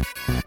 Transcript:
ہاں